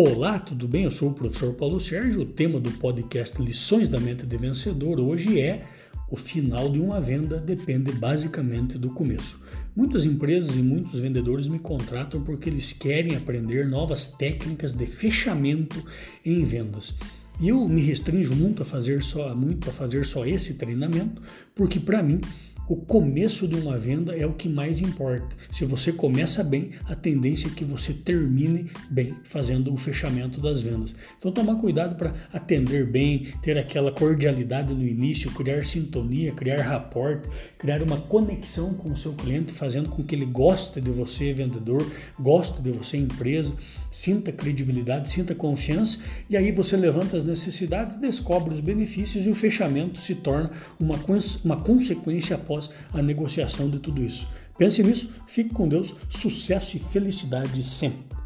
Olá, tudo bem? Eu sou o professor Paulo Sérgio. O tema do podcast Lições da Mente de Vencedor hoje é o final de uma venda depende basicamente do começo. Muitas empresas e muitos vendedores me contratam porque eles querem aprender novas técnicas de fechamento em vendas. E eu me restringo muito a fazer só muito a fazer só esse treinamento, porque para mim o começo de uma venda é o que mais importa. Se você começa bem, a tendência é que você termine bem fazendo o fechamento das vendas. Então, tomar cuidado para atender bem, ter aquela cordialidade no início, criar sintonia, criar rapport, criar uma conexão com o seu cliente, fazendo com que ele goste de você, vendedor, goste de você, empresa, sinta credibilidade, sinta confiança e aí você levanta as necessidades, descobre os benefícios e o fechamento se torna uma, uma consequência após após a negociação de tudo isso. Pense nisso, fique com Deus, sucesso e felicidade sempre.